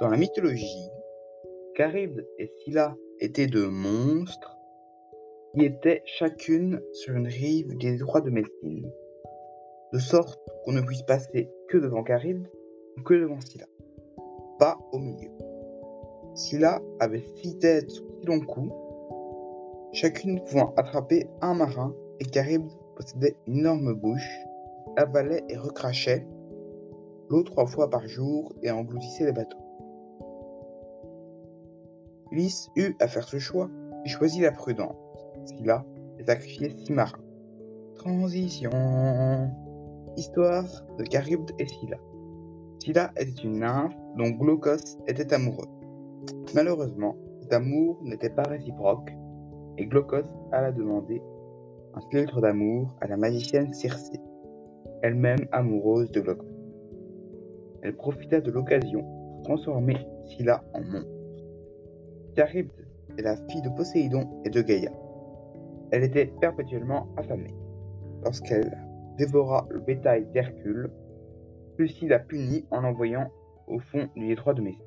Dans la mythologie, Charybde et Scylla étaient deux monstres qui étaient chacune sur une rive des détroit de Messine, de sorte qu'on ne puisse passer que devant Charybde ou que devant Scylla, pas au milieu. Scylla avait six têtes sous six longs coups, chacune pouvant attraper un marin, et Charybde possédait une énorme bouche, avalait et recrachait l'eau trois fois par jour et engloutissait les bateaux. Ulysse eut à faire ce choix et choisit la prudence. Scylla et sacrifié six marins. Transition. Histoire de Charybde et Scylla. Scylla était une nymphe dont Glaucos était amoureux. Malheureusement, cet amour n'était pas réciproque et Glaucos alla demander un filtre d'amour à la magicienne Circé, elle-même amoureuse de Glaucos. Elle profita de l'occasion pour transformer Scylla en monstre. Charybde est la fille de Poséidon et de Gaïa. Elle était perpétuellement affamée. Lorsqu'elle dévora le bétail d'Hercule, celui-ci la punit en l'envoyant au fond du détroit de Messine.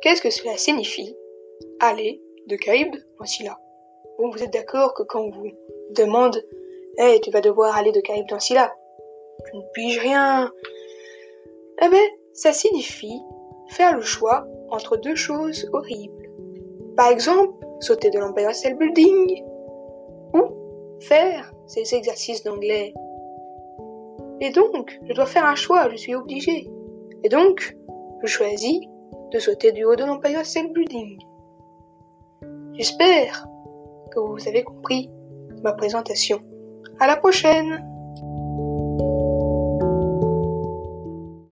Qu'est-ce que cela signifie? Aller de Charybde en Scylla. Bon, vous êtes d'accord que quand vous demande Hé, tu vas devoir aller de Charybde en Scylla Je ne puis rien. Eh ben, ça signifie faire le choix entre deux choses horribles. Par exemple, sauter de l'Empire State Building ou faire ces exercices d'anglais. Et donc, je dois faire un choix, je suis obligé. Et donc, je choisis de sauter du haut de l'Empire State Building. J'espère que vous avez compris ma présentation. À la prochaine!